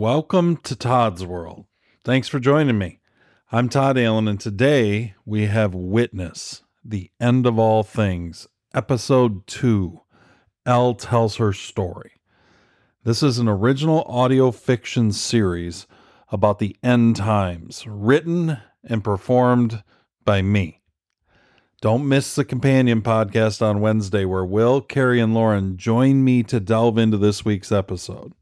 Welcome to Todd's World. Thanks for joining me. I'm Todd Allen, and today we have Witness, the End of All Things, Episode 2. Elle tells her story. This is an original audio fiction series about the end times, written and performed by me. Don't miss the companion podcast on Wednesday, where Will, Carrie, and Lauren join me to delve into this week's episode.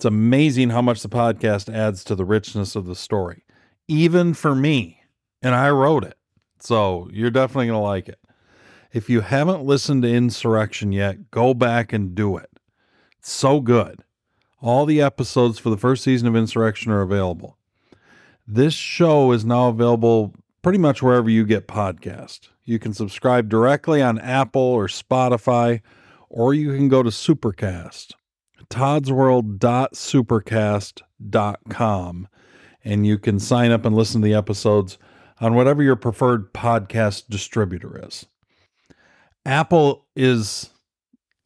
It's amazing how much the podcast adds to the richness of the story, even for me. And I wrote it. So you're definitely going to like it. If you haven't listened to Insurrection yet, go back and do it. It's so good. All the episodes for the first season of Insurrection are available. This show is now available pretty much wherever you get podcasts. You can subscribe directly on Apple or Spotify, or you can go to Supercast, toddsworld.supercast.com, and you can sign up and listen to the episodes on whatever your preferred podcast distributor is. Apple is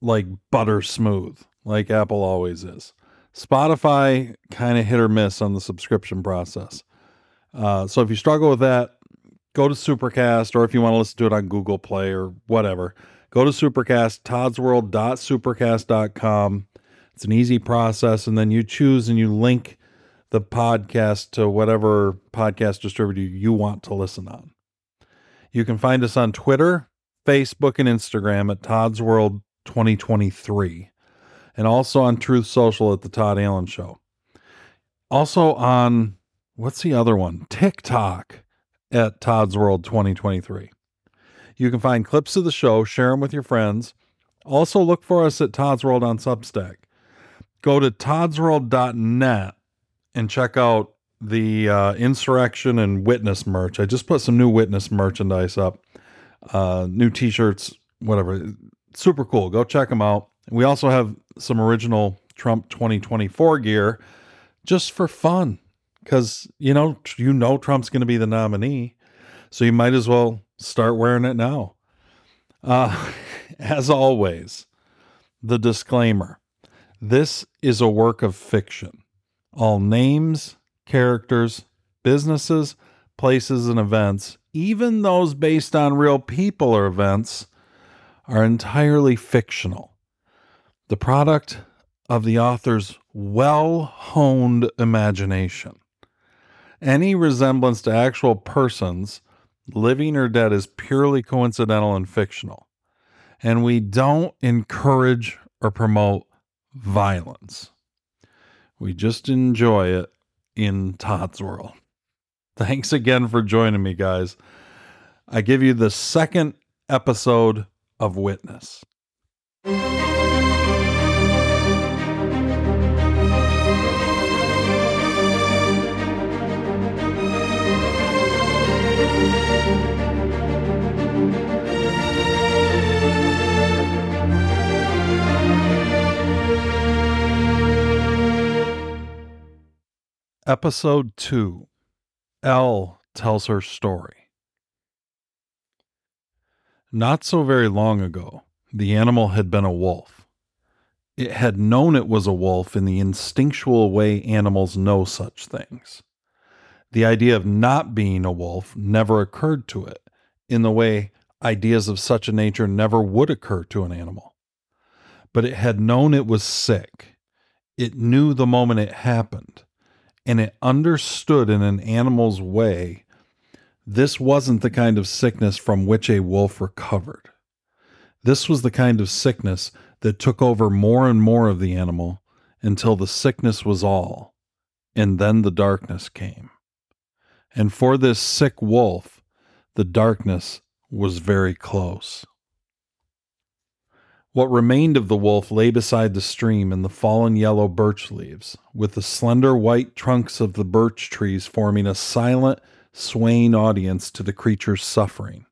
like butter smooth, like Apple always is. Spotify kind of hit or miss on the subscription process. Uh, so if you struggle with that, go to Supercast, or if you want to listen to it on Google Play or whatever, go to Supercast, toddsworld.supercast.com. It's an easy process, and then you choose and you link the podcast to whatever podcast distributor you want to listen on. You can find us on Twitter, Facebook, and Instagram at Todd's World 2023, and also on Truth Social at the Todd Allen Show. Also on what's the other one? TikTok at Todd's World 2023. You can find clips of the show, share them with your friends. Also, look for us at Todd's World on Substack. Go to toddsworld.net and check out the uh, insurrection and witness merch. I just put some new witness merchandise up, uh, new t-shirts, whatever. Super cool. Go check them out. We also have some original Trump 2024 gear just for fun because you know you know Trump's going to be the nominee, so you might as well start wearing it now. Uh, as always, the disclaimer: this is a work of fiction. All names, characters, businesses, places, and events, even those based on real people or events, are entirely fictional. The product of the author's well honed imagination. Any resemblance to actual persons, living or dead, is purely coincidental and fictional. And we don't encourage or promote violence. We just enjoy it in Todd's world. Thanks again for joining me, guys. I give you the second episode of Witness. Episode 2 Elle tells her story. Not so very long ago, the animal had been a wolf. It had known it was a wolf in the instinctual way animals know such things. The idea of not being a wolf never occurred to it, in the way ideas of such a nature never would occur to an animal. But it had known it was sick. It knew the moment it happened and it understood in an animal's way this wasn't the kind of sickness from which a wolf recovered. This was the kind of sickness that took over more and more of the animal until the sickness was all, and then the darkness came. And for this sick wolf, the darkness was very close. What remained of the wolf lay beside the stream in the fallen yellow birch leaves, with the slender white trunks of the birch trees forming a silent, swaying audience to the creature's suffering.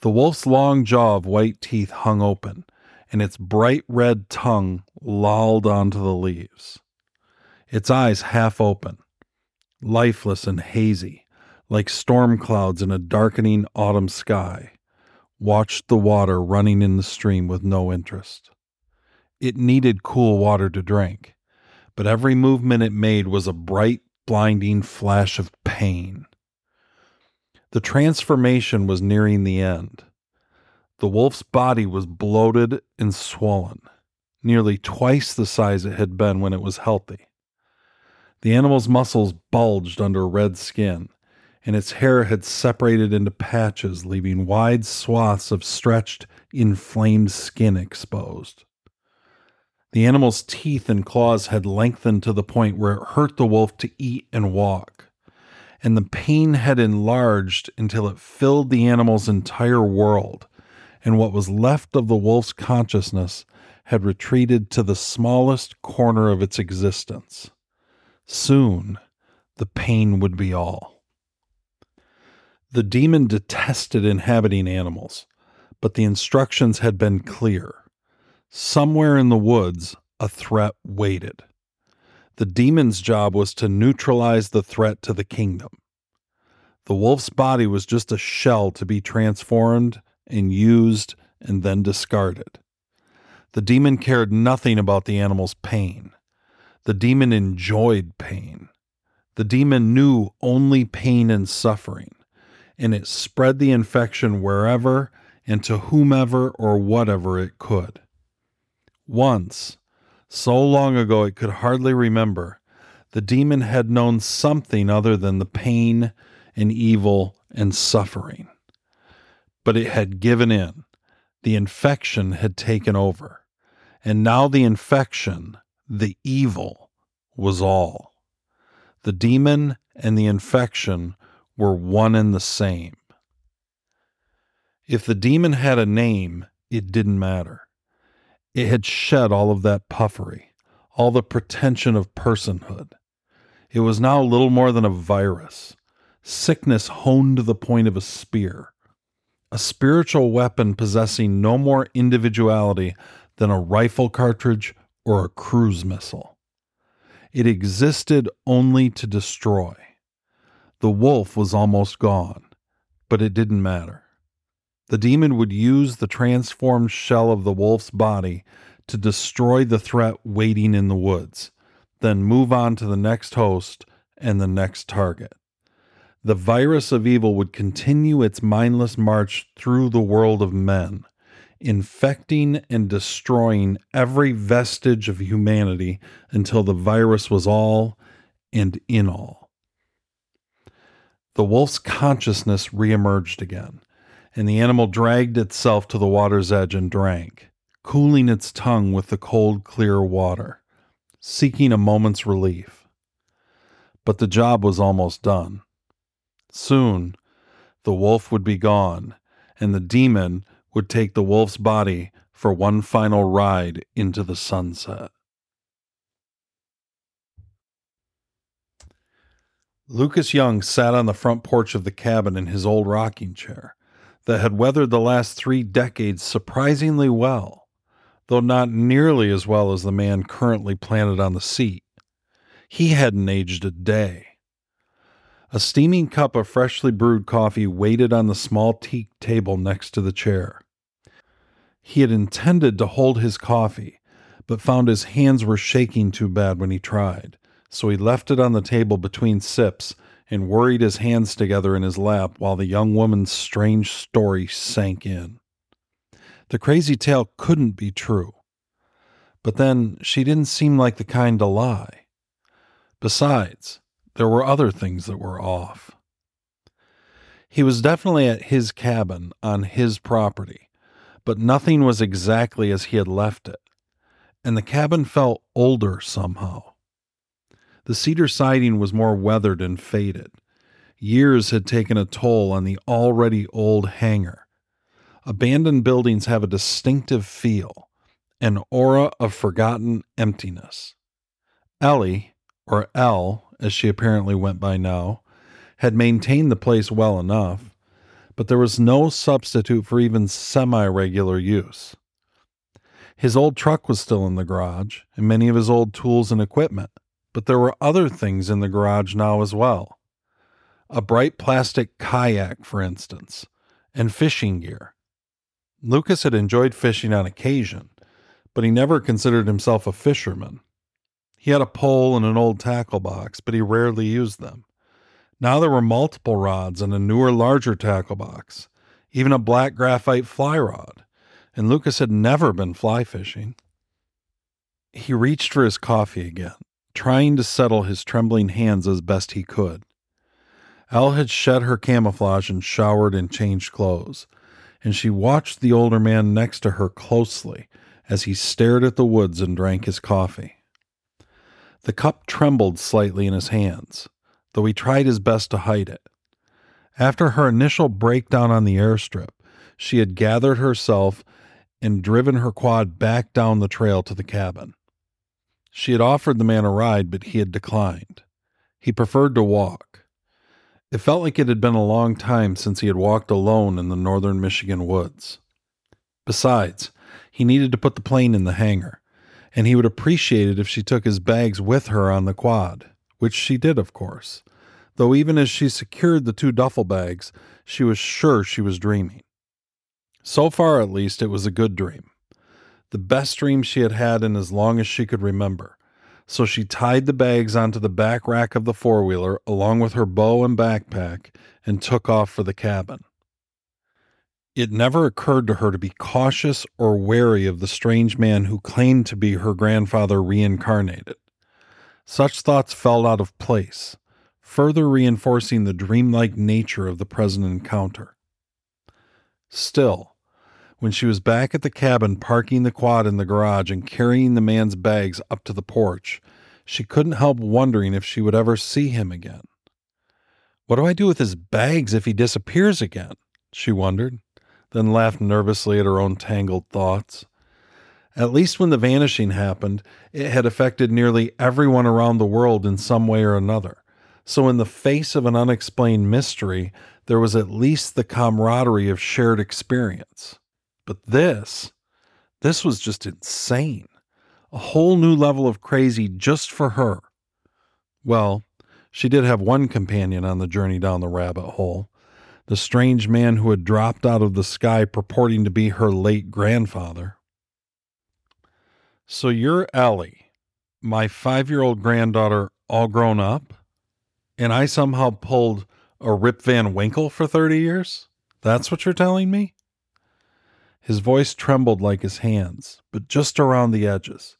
The wolf's long jaw of white teeth hung open, and its bright red tongue lolled onto the leaves. Its eyes half open, lifeless and hazy, like storm clouds in a darkening autumn sky watched the water running in the stream with no interest. It needed cool water to drink, but every movement it made was a bright, blinding flash of pain. The transformation was nearing the end. The wolf's body was bloated and swollen, nearly twice the size it had been when it was healthy. The animal's muscles bulged under red skin, and its hair had separated into patches, leaving wide swaths of stretched, inflamed skin exposed. The animal's teeth and claws had lengthened to the point where it hurt the wolf to eat and walk, and the pain had enlarged until it filled the animal's entire world, and what was left of the wolf's consciousness had retreated to the smallest corner of its existence. Soon, the pain would be all. The demon detested inhabiting animals, but the instructions had been clear. Somewhere in the woods, a threat waited. The demon's job was to neutralize the threat to the kingdom. The wolf's body was just a shell to be transformed and used and then discarded. The demon cared nothing about the animal's pain. The demon enjoyed pain. The demon knew only pain and suffering and it spread the infection wherever and to whomever or whatever it could. Once, so long ago it could hardly remember, the demon had known something other than the pain and evil and suffering. But it had given in. The infection had taken over. And now the infection, the evil, was all. The demon and the infection were one and the same. If the demon had a name, it didn't matter. It had shed all of that puffery, all the pretension of personhood. It was now little more than a virus, sickness honed to the point of a spear, a spiritual weapon possessing no more individuality than a rifle cartridge or a cruise missile. It existed only to destroy. The wolf was almost gone, but it didn't matter. The demon would use the transformed shell of the wolf's body to destroy the threat waiting in the woods, then move on to the next host and the next target. The virus of evil would continue its mindless march through the world of men, infecting and destroying every vestige of humanity until the virus was all and in all. The wolf's consciousness reemerged again, and the animal dragged itself to the water's edge and drank, cooling its tongue with the cold, clear water, seeking a moment's relief. But the job was almost done. Soon, the wolf would be gone, and the demon would take the wolf's body for one final ride into the sunset. Lucas Young sat on the front porch of the cabin in his old rocking chair that had weathered the last three decades surprisingly well, though not nearly as well as the man currently planted on the seat. He hadn't aged a day. A steaming cup of freshly brewed coffee waited on the small teak table next to the chair. He had intended to hold his coffee, but found his hands were shaking too bad when he tried so he left it on the table between sips and worried his hands together in his lap while the young woman's strange story sank in. The crazy tale couldn't be true. But then she didn't seem like the kind to lie. Besides, there were other things that were off. He was definitely at his cabin on his property, but nothing was exactly as he had left it, and the cabin felt older somehow. The cedar siding was more weathered and faded. Years had taken a toll on the already old hangar. Abandoned buildings have a distinctive feel, an aura of forgotten emptiness. Ellie, or Elle, as she apparently went by now, had maintained the place well enough, but there was no substitute for even semi regular use. His old truck was still in the garage, and many of his old tools and equipment but there were other things in the garage now as well. A bright plastic kayak, for instance, and fishing gear. Lucas had enjoyed fishing on occasion, but he never considered himself a fisherman. He had a pole and an old tackle box, but he rarely used them. Now there were multiple rods and a newer, larger tackle box, even a black graphite fly rod, and Lucas had never been fly fishing. He reached for his coffee again, trying to settle his trembling hands as best he could. Elle had shed her camouflage and showered and changed clothes, and she watched the older man next to her closely as he stared at the woods and drank his coffee. The cup trembled slightly in his hands, though he tried his best to hide it. After her initial breakdown on the airstrip, she had gathered herself and driven her quad back down the trail to the cabin. She had offered the man a ride, but he had declined. He preferred to walk. It felt like it had been a long time since he had walked alone in the northern Michigan woods. Besides, he needed to put the plane in the hangar, and he would appreciate it if she took his bags with her on the quad, which she did, of course, though even as she secured the two duffel bags, she was sure she was dreaming. So far, at least, it was a good dream. The best dream she had had in as long as she could remember. So she tied the bags onto the back rack of the four wheeler along with her bow and backpack and took off for the cabin. It never occurred to her to be cautious or wary of the strange man who claimed to be her grandfather reincarnated. Such thoughts fell out of place, further reinforcing the dreamlike nature of the present encounter. Still, when she was back at the cabin parking the quad in the garage and carrying the man's bags up to the porch, she couldn't help wondering if she would ever see him again. What do I do with his bags if he disappears again? she wondered then laughed nervously at her own tangled thoughts. At least when the vanishing happened, it had affected nearly everyone around the world in some way or another. So, in the face of an unexplained mystery, there was at least the camaraderie of shared experience. But this, this was just insane. A whole new level of crazy just for her. Well, she did have one companion on the journey down the rabbit hole, the strange man who had dropped out of the sky purporting to be her late grandfather. So you're Ellie, my five year old granddaughter, all grown up, and I somehow pulled a Rip Van Winkle for 30 years? That's what you're telling me? His voice trembled like his hands, but just around the edges.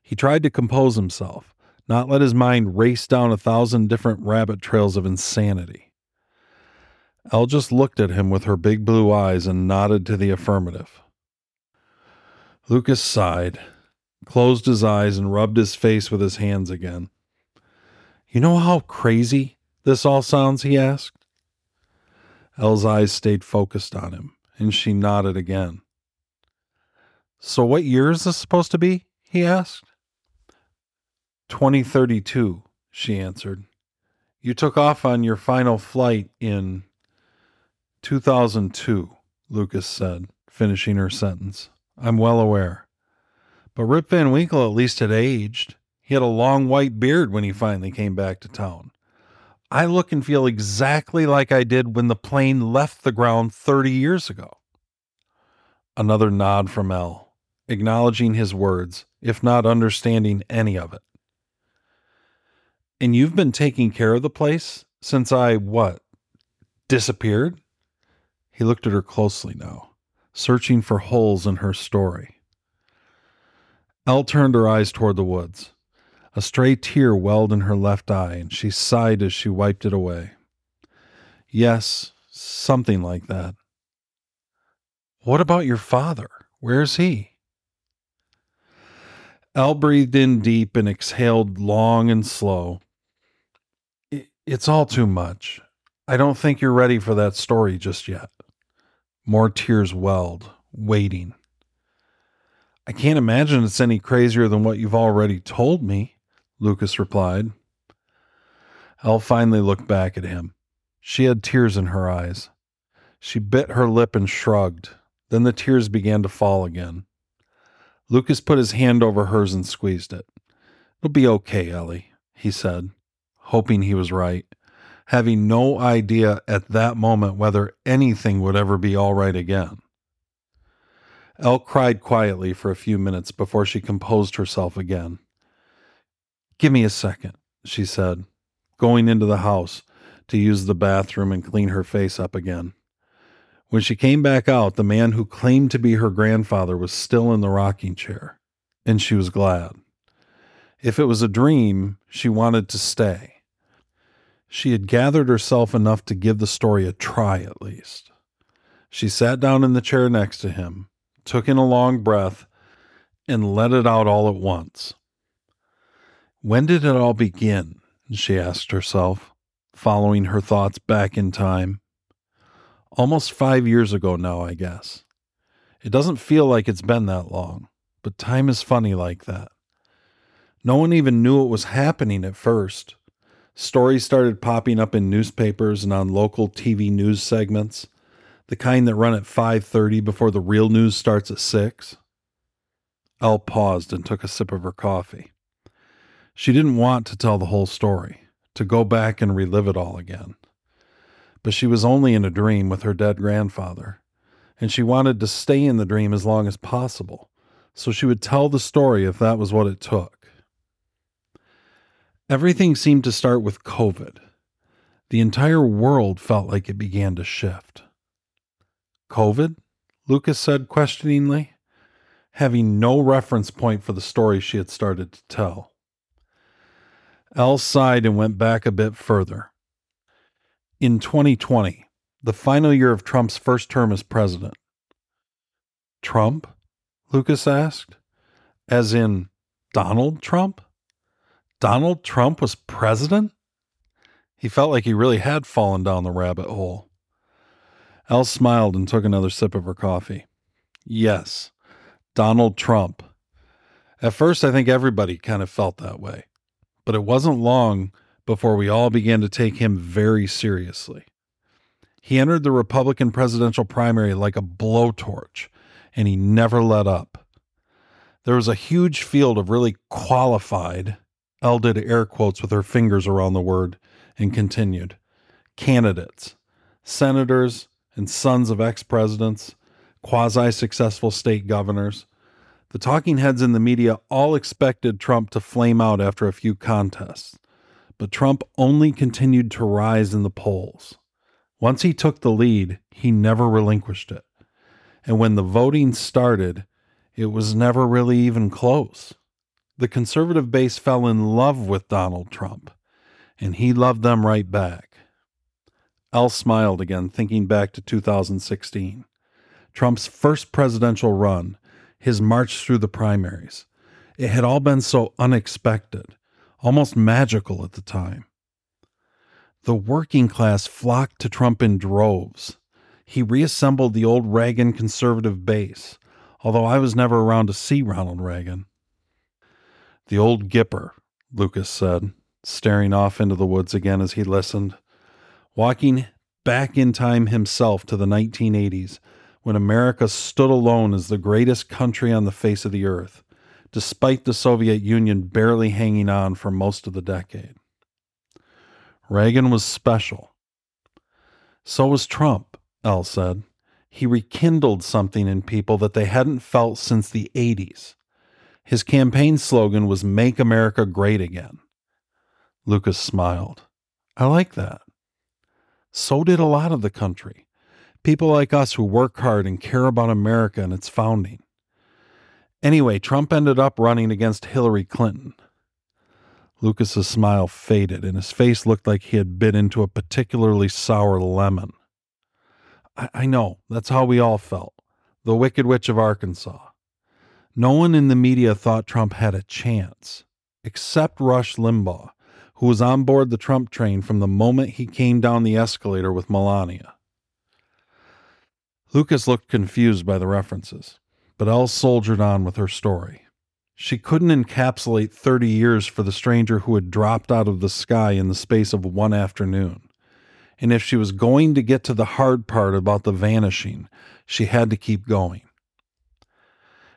He tried to compose himself, not let his mind race down a thousand different rabbit trails of insanity. Elle just looked at him with her big blue eyes and nodded to the affirmative. Lucas sighed, closed his eyes, and rubbed his face with his hands again. You know how crazy this all sounds? he asked. Elle's eyes stayed focused on him, and she nodded again. So, what year is this supposed to be? he asked. 2032, she answered. You took off on your final flight in 2002, Lucas said, finishing her sentence. I'm well aware. But Rip Van Winkle at least had aged. He had a long white beard when he finally came back to town. I look and feel exactly like I did when the plane left the ground 30 years ago. Another nod from Elle, acknowledging his words, if not understanding any of it. And you've been taking care of the place since I, what, disappeared? He looked at her closely now, searching for holes in her story. Elle turned her eyes toward the woods. A stray tear welled in her left eye, and she sighed as she wiped it away. Yes, something like that. What about your father? Where's he? Elle breathed in deep and exhaled long and slow. It's all too much. I don't think you're ready for that story just yet. More tears welled, waiting. I can't imagine it's any crazier than what you've already told me, Lucas replied. Elle finally looked back at him. She had tears in her eyes. She bit her lip and shrugged. Then the tears began to fall again. Lucas put his hand over hers and squeezed it. It'll be okay, Ellie, he said, hoping he was right having no idea at that moment whether anything would ever be all right again. Elle cried quietly for a few minutes before she composed herself again. Give me a second, she said, going into the house to use the bathroom and clean her face up again. When she came back out, the man who claimed to be her grandfather was still in the rocking chair, and she was glad. If it was a dream, she wanted to stay. She had gathered herself enough to give the story a try at least. She sat down in the chair next to him, took in a long breath, and let it out all at once. When did it all begin? she asked herself, following her thoughts back in time. Almost five years ago now, I guess. It doesn't feel like it's been that long, but time is funny like that. No one even knew it was happening at first. Stories started popping up in newspapers and on local TV news segments, the kind that run at 5:30 before the real news starts at 6. Elle paused and took a sip of her coffee. She didn't want to tell the whole story, to go back and relive it all again. But she was only in a dream with her dead grandfather, and she wanted to stay in the dream as long as possible, so she would tell the story if that was what it took. Everything seemed to start with COVID. The entire world felt like it began to shift. COVID? Lucas said questioningly, having no reference point for the story she had started to tell. Elle sighed and went back a bit further. In 2020, the final year of Trump's first term as president. Trump? Lucas asked. As in Donald Trump? Donald Trump was president? He felt like he really had fallen down the rabbit hole. Elle smiled and took another sip of her coffee. Yes, Donald Trump. At first, I think everybody kind of felt that way but it wasn't long before we all began to take him very seriously. He entered the Republican presidential primary like a blowtorch, and he never let up. There was a huge field of really qualified, Elle did air quotes with her fingers around the word, and continued, candidates, senators, and sons of ex presidents, quasi successful state governors, the talking heads in the media all expected Trump to flame out after a few contests, but Trump only continued to rise in the polls. Once he took the lead, he never relinquished it. And when the voting started, it was never really even close. The conservative base fell in love with Donald Trump, and he loved them right back. Elle smiled again, thinking back to 2016, Trump's first presidential run his march through the primaries. It had all been so unexpected, almost magical at the time. The working class flocked to Trump in droves. He reassembled the old Reagan conservative base, although I was never around to see Ronald Reagan. The old Gipper, Lucas said, staring off into the woods again as he listened. Walking back in time himself to the 1980s, when America stood alone as the greatest country on the face of the earth, despite the Soviet Union barely hanging on for most of the decade. Reagan was special. So was Trump, Elle said. He rekindled something in people that they hadn't felt since the 80s. His campaign slogan was Make America Great Again. Lucas smiled. I like that. So did a lot of the country people like us who work hard and care about America and its founding. Anyway, Trump ended up running against Hillary Clinton. Lucas's smile faded and his face looked like he had bit into a particularly sour lemon. I, I know, that's how we all felt. The Wicked Witch of Arkansas. No one in the media thought Trump had a chance, except Rush Limbaugh, who was on board the Trump train from the moment he came down the escalator with Melania. Lucas looked confused by the references, but Elle soldiered on with her story. She couldn't encapsulate 30 years for the stranger who had dropped out of the sky in the space of one afternoon. And if she was going to get to the hard part about the vanishing, she had to keep going.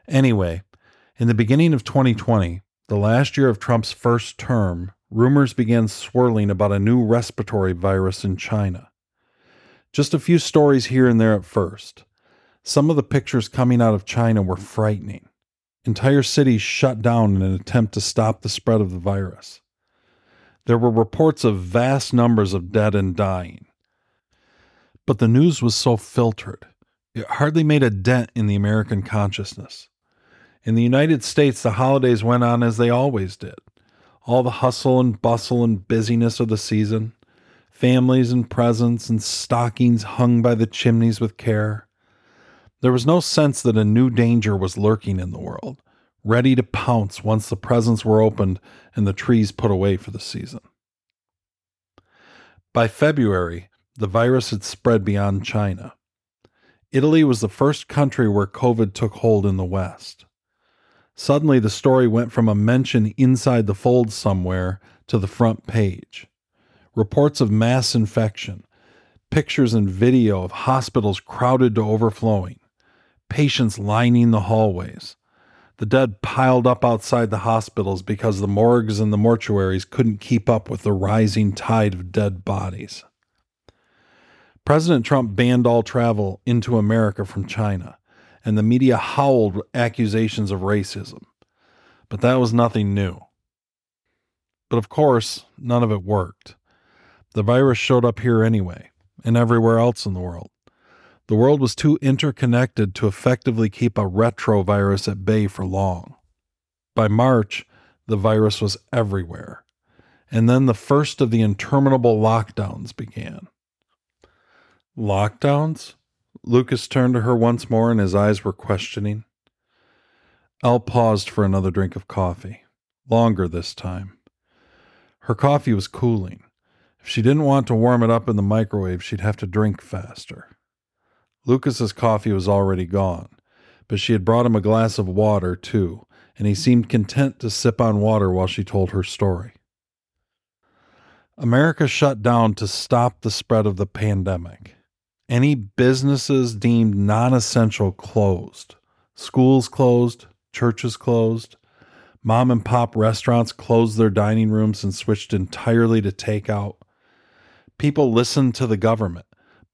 Anyway, in the beginning of 2020, the last year of Trump's first term, rumors began swirling about a new respiratory virus in China. Just a few stories here and there at first. Some of the pictures coming out of China were frightening. entire cities shut down in an attempt to stop the spread of the virus. There were reports of vast numbers of dead and dying. But the news was so filtered, it hardly made a dent in the American consciousness. In the United States, the holidays went on as they always did. All the hustle and bustle and busyness of the season, families and presents and stockings hung by the chimneys with care. There was no sense that a new danger was lurking in the world, ready to pounce once the presents were opened and the trees put away for the season. By February, the virus had spread beyond China. Italy was the first country where COVID took hold in the West. Suddenly, the story went from a mention inside the fold somewhere to the front page. Reports of mass infection, pictures and video of hospitals crowded to overflowing, patients lining the hallways, the dead piled up outside the hospitals because the morgues and the mortuaries couldn't keep up with the rising tide of dead bodies. President Trump banned all travel into America from China and the media howled accusations of racism. But that was nothing new. But of course, none of it worked. The virus showed up here anyway, and everywhere else in the world. The world was too interconnected to effectively keep a retrovirus at bay for long. By March, the virus was everywhere. And then the first of the interminable lockdowns began. Lockdowns? Lucas turned to her once more and his eyes were questioning. Elle paused for another drink of coffee, longer this time. Her coffee was cooling. If she didn't want to warm it up in the microwave, she'd have to drink faster. Lucas's coffee was already gone, but she had brought him a glass of water, too, and he seemed content to sip on water while she told her story. America shut down to stop the spread of the pandemic. Any businesses deemed non essential closed. Schools closed, churches closed. Mom and pop restaurants closed their dining rooms and switched entirely to takeout. People listened to the government,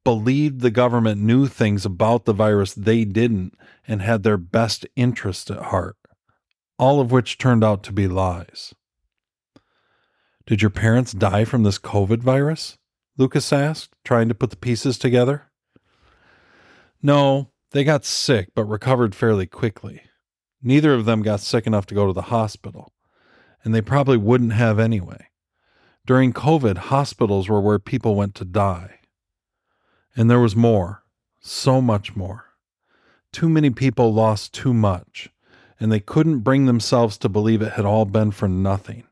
believed the government knew things about the virus they didn't, and had their best interest at heart, all of which turned out to be lies. Did your parents die from this COVID virus? Lucas asked, trying to put the pieces together. No, they got sick but recovered fairly quickly. Neither of them got sick enough to go to the hospital, and they probably wouldn't have anyway. During COVID, hospitals were where people went to die. And there was more, so much more. Too many people lost too much, and they couldn't bring themselves to believe it had all been for nothing.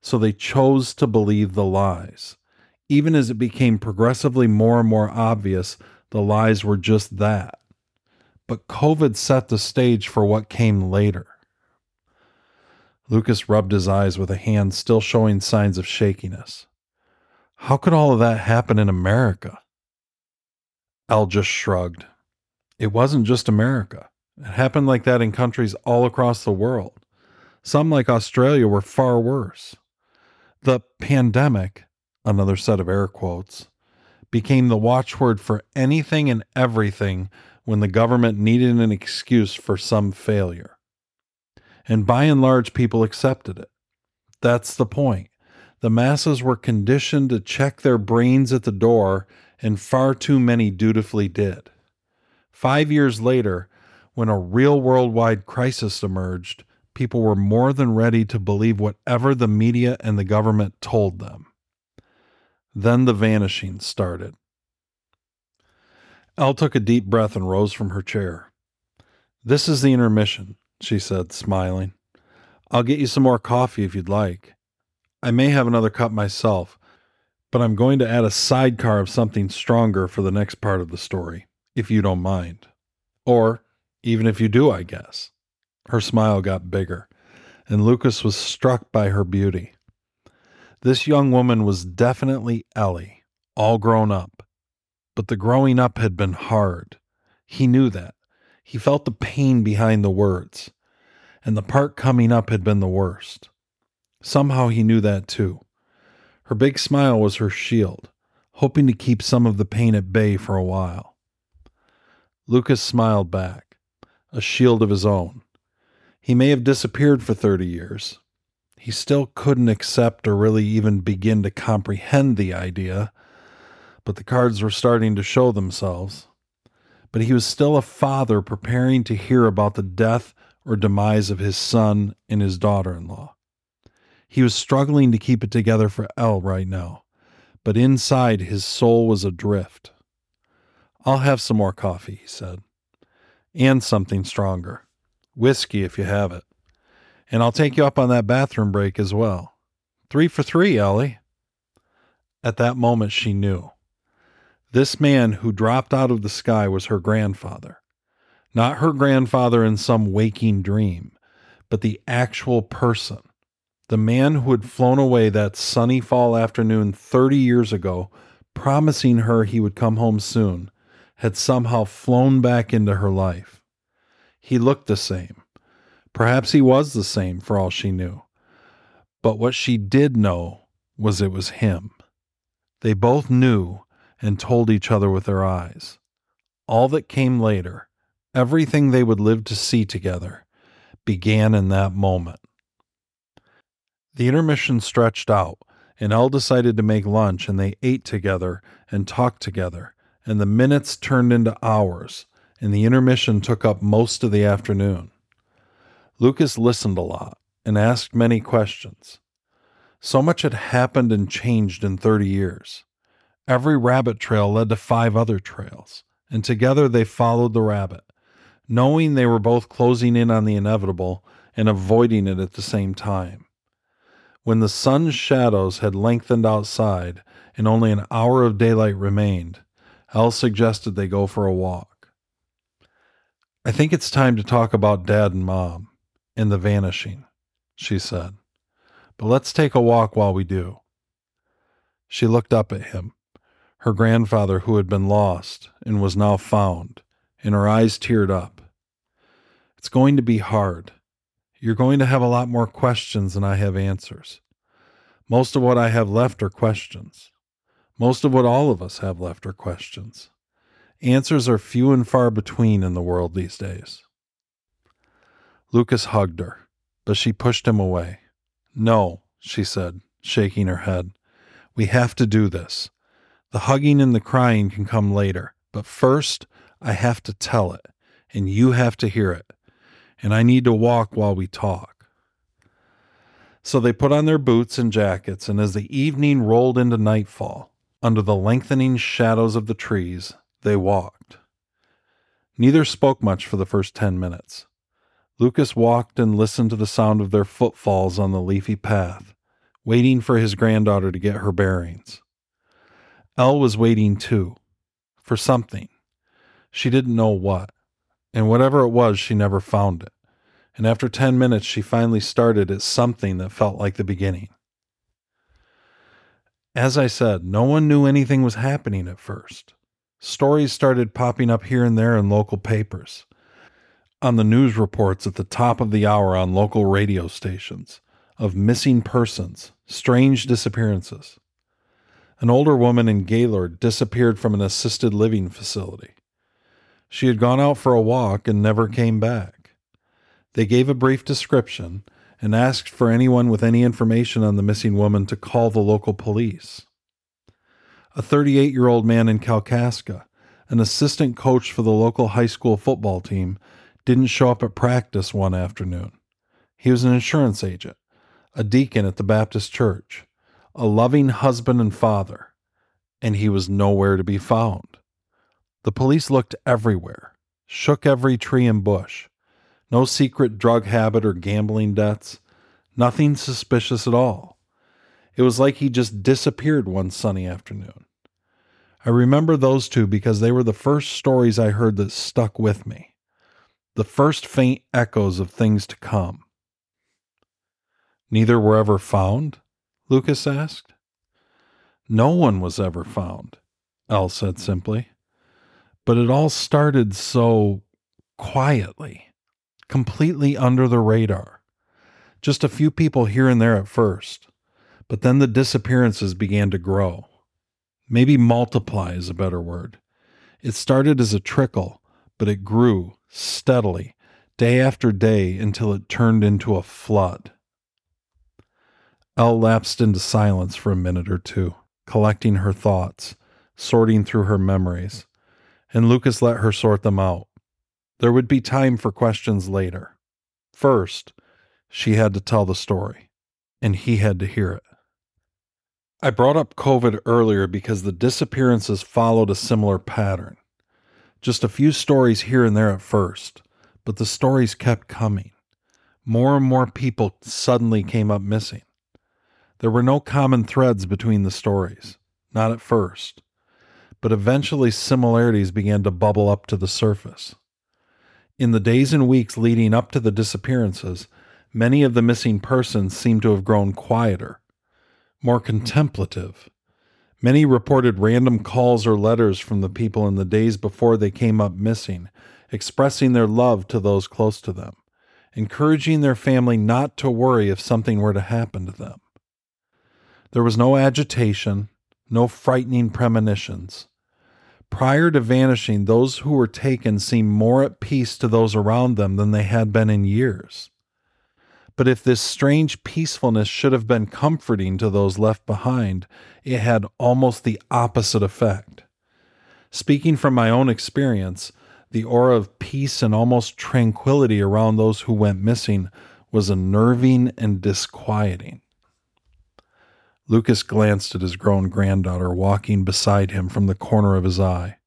So they chose to believe the lies even as it became progressively more and more obvious the lies were just that. But COVID set the stage for what came later. Lucas rubbed his eyes with a hand still showing signs of shakiness. How could all of that happen in America? Elle just shrugged. It wasn't just America. It happened like that in countries all across the world. Some, like Australia, were far worse. The pandemic another set of air quotes, became the watchword for anything and everything when the government needed an excuse for some failure. And by and large, people accepted it. That's the point. The masses were conditioned to check their brains at the door, and far too many dutifully did. Five years later, when a real worldwide crisis emerged, people were more than ready to believe whatever the media and the government told them. Then the vanishing started. Elle took a deep breath and rose from her chair. This is the intermission, she said, smiling. I'll get you some more coffee if you'd like. I may have another cup myself, but I'm going to add a sidecar of something stronger for the next part of the story, if you don't mind. Or even if you do, I guess. Her smile got bigger, and Lucas was struck by her beauty. This young woman was definitely Ellie, all grown up. But the growing up had been hard. He knew that. He felt the pain behind the words. And the part coming up had been the worst. Somehow he knew that too. Her big smile was her shield, hoping to keep some of the pain at bay for a while. Lucas smiled back, a shield of his own. He may have disappeared for 30 years. He still couldn't accept or really even begin to comprehend the idea, but the cards were starting to show themselves. But he was still a father preparing to hear about the death or demise of his son and his daughter in law. He was struggling to keep it together for Elle right now, but inside his soul was adrift. I'll have some more coffee, he said, and something stronger. Whiskey if you have it. And I'll take you up on that bathroom break as well. Three for three, Ellie. At that moment, she knew. This man who dropped out of the sky was her grandfather. Not her grandfather in some waking dream, but the actual person. The man who had flown away that sunny fall afternoon 30 years ago, promising her he would come home soon, had somehow flown back into her life. He looked the same. Perhaps he was the same for all she knew. But what she did know was it was him. They both knew and told each other with their eyes. All that came later, everything they would live to see together, began in that moment. The intermission stretched out, and Elle decided to make lunch, and they ate together and talked together, and the minutes turned into hours, and the intermission took up most of the afternoon. Lucas listened a lot and asked many questions. So much had happened and changed in 30 years. Every rabbit trail led to five other trails, and together they followed the rabbit, knowing they were both closing in on the inevitable and avoiding it at the same time. When the sun's shadows had lengthened outside and only an hour of daylight remained, Elle suggested they go for a walk. I think it's time to talk about Dad and Mom and the vanishing, she said. But let's take a walk while we do. She looked up at him her grandfather who had been lost and was now found, and her eyes teared up. It's going to be hard. You're going to have a lot more questions than I have answers. Most of what I have left are questions. Most of what all of us have left are questions. Answers are few and far between in the world these days. Lucas hugged her, but she pushed him away. No, she said, shaking her head. We have to do this. The hugging and the crying can come later, but first I have to tell it, and you have to hear it, and I need to walk while we talk. So they put on their boots and jackets, and as the evening rolled into nightfall, under the lengthening shadows of the trees, they walked. Neither spoke much for the first ten minutes. Lucas walked and listened to the sound of their footfalls on the leafy path, waiting for his granddaughter to get her bearings. Elle was waiting too, for something. She didn't know what, and whatever it was, she never found it. And after 10 minutes, she finally started at something that felt like the beginning. As I said, no one knew anything was happening at first. Stories started popping up here and there in local papers, on the news reports at the top of the hour on local radio stations, of missing persons, strange disappearances. An older woman in Gaylord disappeared from an assisted living facility. She had gone out for a walk and never came back. They gave a brief description and asked for anyone with any information on the missing woman to call the local police. A 38 year old man in Kalkaska, an assistant coach for the local high school football team, didn't show up at practice one afternoon. He was an insurance agent, a deacon at the Baptist church, a loving husband and father, and he was nowhere to be found. The police looked everywhere, shook every tree and bush. No secret drug habit or gambling debts, nothing suspicious at all. It was like he just disappeared one sunny afternoon. I remember those two because they were the first stories I heard that stuck with me, the first faint echoes of things to come. Neither were ever found? Lucas asked. No one was ever found, Elle said simply. But it all started so quietly, completely under the radar. Just a few people here and there at first, but then the disappearances began to grow. Maybe multiply is a better word. It started as a trickle, but it grew steadily day after day until it turned into a flood. Elle lapsed into silence for a minute or two, collecting her thoughts, sorting through her memories, and Lucas let her sort them out. There would be time for questions later. First, she had to tell the story, and he had to hear it. I brought up COVID earlier because the disappearances followed a similar pattern. Just a few stories here and there at first, but the stories kept coming. More and more people suddenly came up missing. There were no common threads between the stories, not at first, but eventually similarities began to bubble up to the surface. In the days and weeks leading up to the disappearances, many of the missing persons seemed to have grown quieter, more contemplative. Many reported random calls or letters from the people in the days before they came up missing, expressing their love to those close to them, encouraging their family not to worry if something were to happen to them. There was no agitation, no frightening premonitions. Prior to vanishing, those who were taken seemed more at peace to those around them than they had been in years. But if this strange peacefulness should have been comforting to those left behind, it had almost the opposite effect. Speaking from my own experience, the aura of peace and almost tranquility around those who went missing was unnerving and disquieting. Lucas glanced at his grown granddaughter walking beside him from the corner of his eye.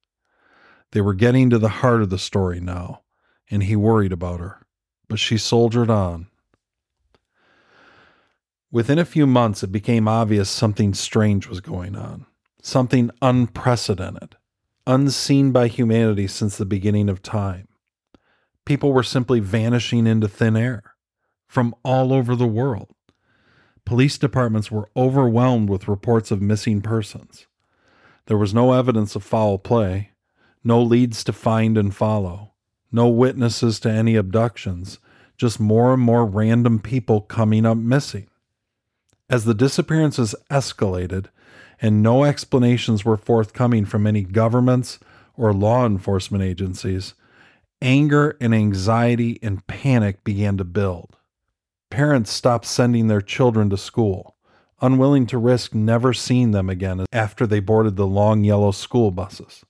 They were getting to the heart of the story now, and he worried about her, but she soldiered on. Within a few months, it became obvious something strange was going on, something unprecedented, unseen by humanity since the beginning of time. People were simply vanishing into thin air from all over the world police departments were overwhelmed with reports of missing persons. There was no evidence of foul play, no leads to find and follow, no witnesses to any abductions, just more and more random people coming up missing. As the disappearances escalated and no explanations were forthcoming from any governments or law enforcement agencies, anger and anxiety and panic began to build. Parents stopped sending their children to school, unwilling to risk never seeing them again after they boarded the long yellow school buses.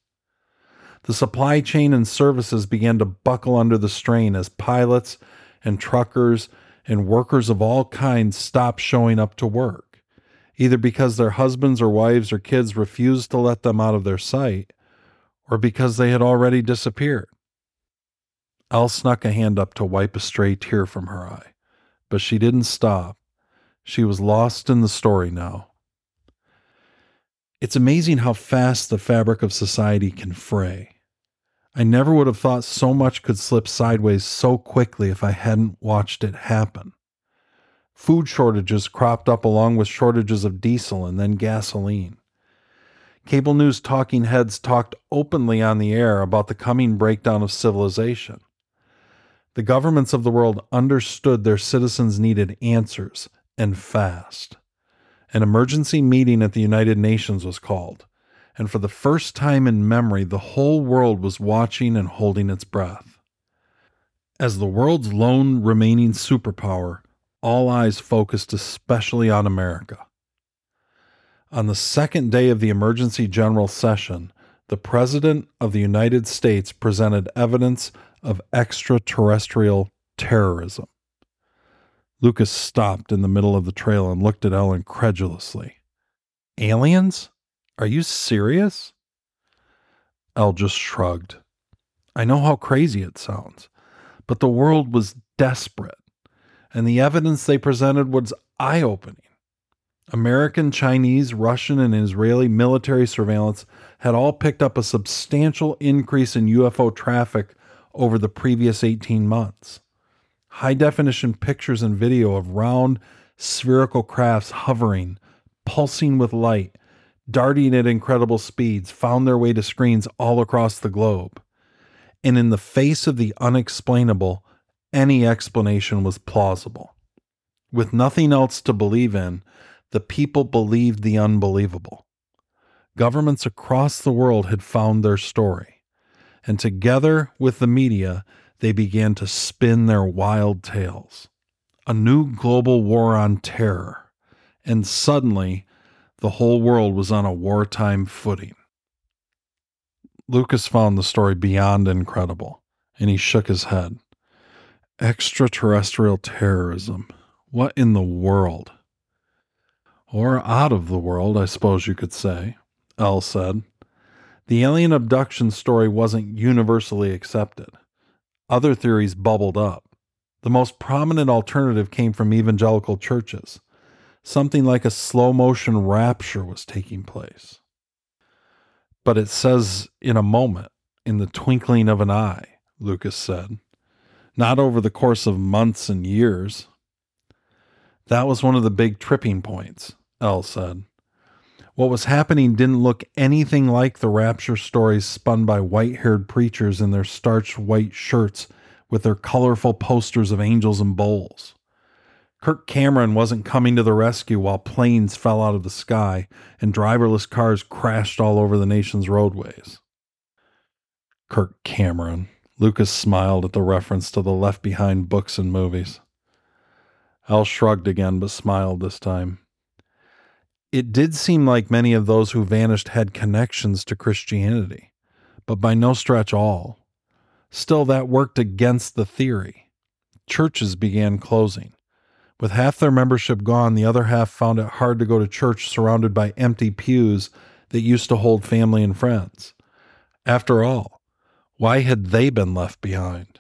The supply chain and services began to buckle under the strain as pilots and truckers and workers of all kinds stopped showing up to work, either because their husbands or wives or kids refused to let them out of their sight, or because they had already disappeared. Elle snuck a hand up to wipe a stray tear from her eye but she didn't stop. She was lost in the story now. It's amazing how fast the fabric of society can fray. I never would have thought so much could slip sideways so quickly if I hadn't watched it happen. Food shortages cropped up along with shortages of diesel and then gasoline. Cable news talking heads talked openly on the air about the coming breakdown of civilization. The governments of the world understood their citizens needed answers and fast. An emergency meeting at the United Nations was called, and for the first time in memory, the whole world was watching and holding its breath. As the world's lone remaining superpower, all eyes focused especially on America. On the second day of the emergency general session, the President of the United States presented evidence of extraterrestrial terrorism. Lucas stopped in the middle of the trail and looked at Elle incredulously. Aliens? Are you serious? Elle just shrugged. I know how crazy it sounds, but the world was desperate, and the evidence they presented was eye opening. American, Chinese, Russian, and Israeli military surveillance had all picked up a substantial increase in UFO traffic over the previous 18 months. High definition pictures and video of round, spherical crafts hovering, pulsing with light, darting at incredible speeds found their way to screens all across the globe. And in the face of the unexplainable, any explanation was plausible. With nothing else to believe in, the people believed the unbelievable. Governments across the world had found their story and together with the media, they began to spin their wild tales. A new global war on terror. And suddenly, the whole world was on a wartime footing. Lucas found the story beyond incredible, and he shook his head. Extraterrestrial terrorism. What in the world? Or out of the world, I suppose you could say, Elle said. The alien abduction story wasn't universally accepted. Other theories bubbled up. The most prominent alternative came from evangelical churches. Something like a slow motion rapture was taking place. But it says in a moment, in the twinkling of an eye, Lucas said, not over the course of months and years. That was one of the big tripping points, Elle said. What was happening didn't look anything like the rapture stories spun by white haired preachers in their starched white shirts with their colorful posters of angels and bowls. Kirk Cameron wasn't coming to the rescue while planes fell out of the sky and driverless cars crashed all over the nation's roadways. Kirk Cameron. Lucas smiled at the reference to the Left Behind books and movies. Elle shrugged again, but smiled this time. It did seem like many of those who vanished had connections to Christianity, but by no stretch all. Still, that worked against the theory. Churches began closing. With half their membership gone, the other half found it hard to go to church surrounded by empty pews that used to hold family and friends. After all, why had they been left behind?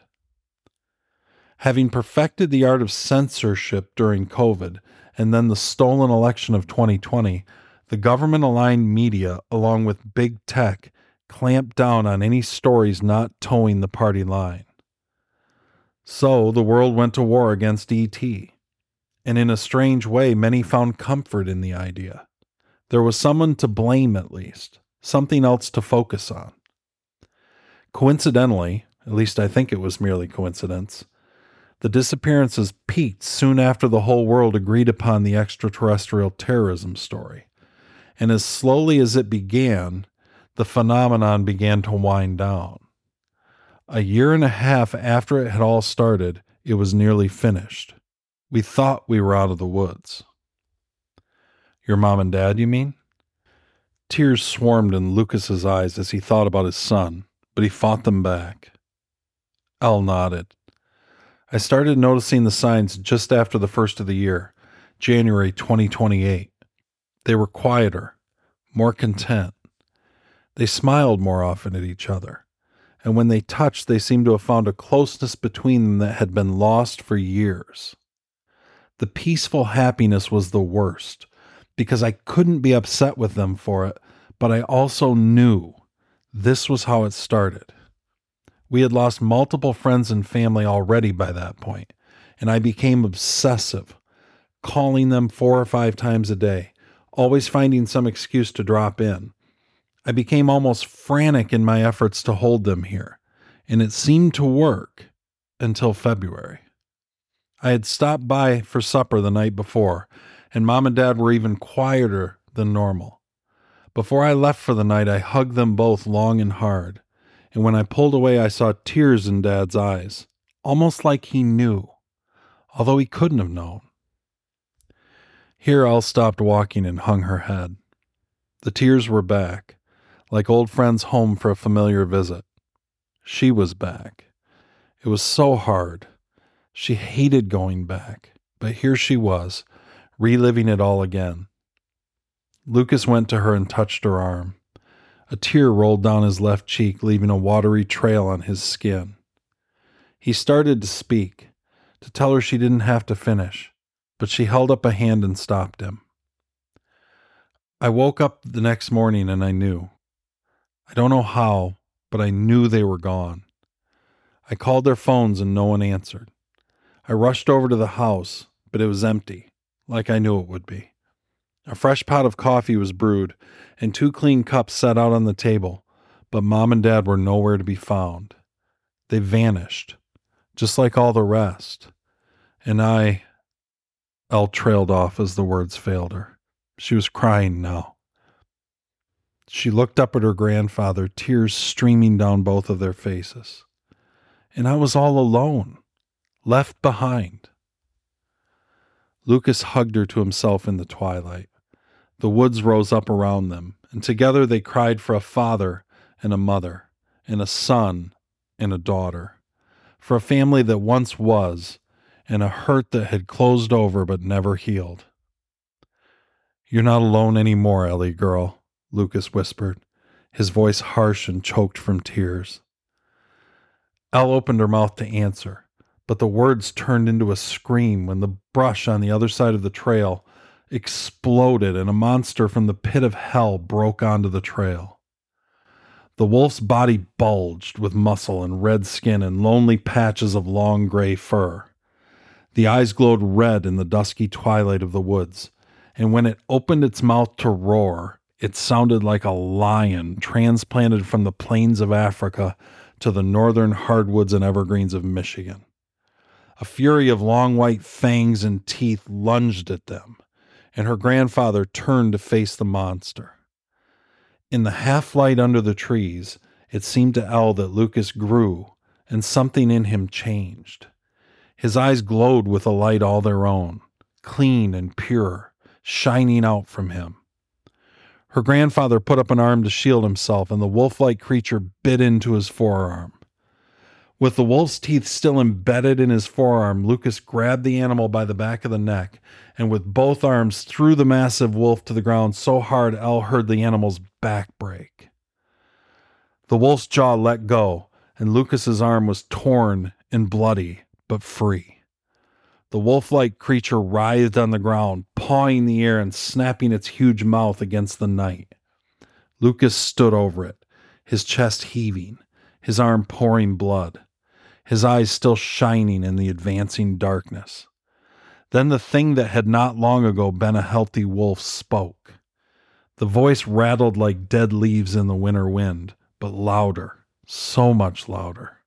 Having perfected the art of censorship during COVID, and then the stolen election of 2020, the government aligned media, along with big tech, clamped down on any stories not toeing the party line. So the world went to war against ET. And in a strange way, many found comfort in the idea. There was someone to blame, at least, something else to focus on. Coincidentally, at least I think it was merely coincidence, the disappearances peaked soon after the whole world agreed upon the extraterrestrial terrorism story. And as slowly as it began, the phenomenon began to wind down. A year and a half after it had all started, it was nearly finished. We thought we were out of the woods. Your mom and dad, you mean? Tears swarmed in Lucas's eyes as he thought about his son, but he fought them back. Elle nodded. I started noticing the signs just after the first of the year, January 2028. They were quieter, more content. They smiled more often at each other, and when they touched, they seemed to have found a closeness between them that had been lost for years. The peaceful happiness was the worst, because I couldn't be upset with them for it, but I also knew this was how it started. We had lost multiple friends and family already by that point, and I became obsessive, calling them four or five times a day, always finding some excuse to drop in. I became almost frantic in my efforts to hold them here, and it seemed to work until February. I had stopped by for supper the night before, and mom and dad were even quieter than normal. Before I left for the night, I hugged them both long and hard and when I pulled away, I saw tears in Dad's eyes, almost like he knew, although he couldn't have known. Here, Elle stopped walking and hung her head. The tears were back, like old friends home for a familiar visit. She was back. It was so hard. She hated going back, but here she was, reliving it all again. Lucas went to her and touched her arm. A tear rolled down his left cheek, leaving a watery trail on his skin. He started to speak, to tell her she didn't have to finish, but she held up a hand and stopped him. I woke up the next morning and I knew. I don't know how, but I knew they were gone. I called their phones and no one answered. I rushed over to the house, but it was empty, like I knew it would be. A fresh pot of coffee was brewed, and two clean cups set out on the table, but mom and dad were nowhere to be found. They vanished, just like all the rest. And I. Elle trailed off as the words failed her. She was crying now. She looked up at her grandfather, tears streaming down both of their faces. and I was all alone, left behind. Lucas hugged her to himself in the twilight. The woods rose up around them, and together they cried for a father and a mother, and a son and a daughter, for a family that once was, and a hurt that had closed over but never healed. You're not alone any more, Ellie girl, Lucas whispered, his voice harsh and choked from tears. Elle opened her mouth to answer, but the words turned into a scream when the brush on the other side of the trail exploded and a monster from the pit of hell broke onto the trail. The wolf's body bulged with muscle and red skin and lonely patches of long gray fur. The eyes glowed red in the dusky twilight of the woods, and when it opened its mouth to roar, it sounded like a lion transplanted from the plains of Africa to the northern hardwoods and evergreens of Michigan. A fury of long white fangs and teeth lunged at them, and her grandfather turned to face the monster. In the half light under the trees, it seemed to Elle that Lucas grew and something in him changed. His eyes glowed with a light all their own, clean and pure, shining out from him. Her grandfather put up an arm to shield himself, and the wolf like creature bit into his forearm. With the wolf's teeth still embedded in his forearm, Lucas grabbed the animal by the back of the neck and with both arms threw the massive wolf to the ground so hard Elle heard the animal's back break. The wolf's jaw let go, and Lucas's arm was torn and bloody, but free. The wolf like creature writhed on the ground, pawing the air and snapping its huge mouth against the night. Lucas stood over it, his chest heaving, his arm pouring blood, his eyes still shining in the advancing darkness. Then the thing that had not long ago been a healthy wolf spoke. The voice rattled like dead leaves in the winter wind, but louder, so much louder.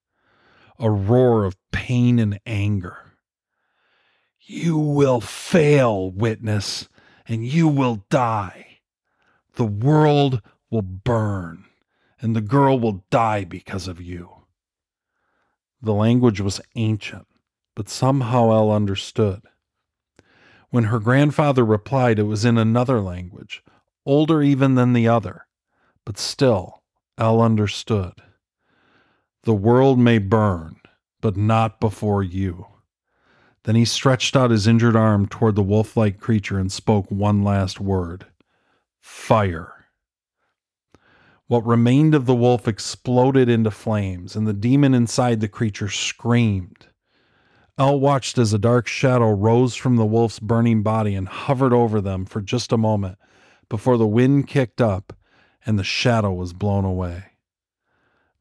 A roar of pain and anger. You will fail, witness, and you will die. The world will burn, and the girl will die because of you. The language was ancient, but somehow Elle understood. When her grandfather replied, it was in another language, older even than the other, but still, Elle understood. The world may burn, but not before you. Then he stretched out his injured arm toward the wolf like creature and spoke one last word Fire. What remained of the wolf exploded into flames, and the demon inside the creature screamed. Elle watched as a dark shadow rose from the wolf's burning body and hovered over them for just a moment before the wind kicked up and the shadow was blown away.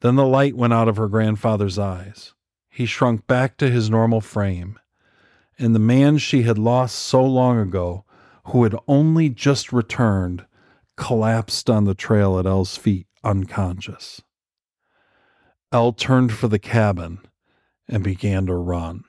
Then the light went out of her grandfather's eyes. He shrunk back to his normal frame and the man she had lost so long ago, who had only just returned, collapsed on the trail at Elle's feet, unconscious. Elle turned for the cabin and began to run.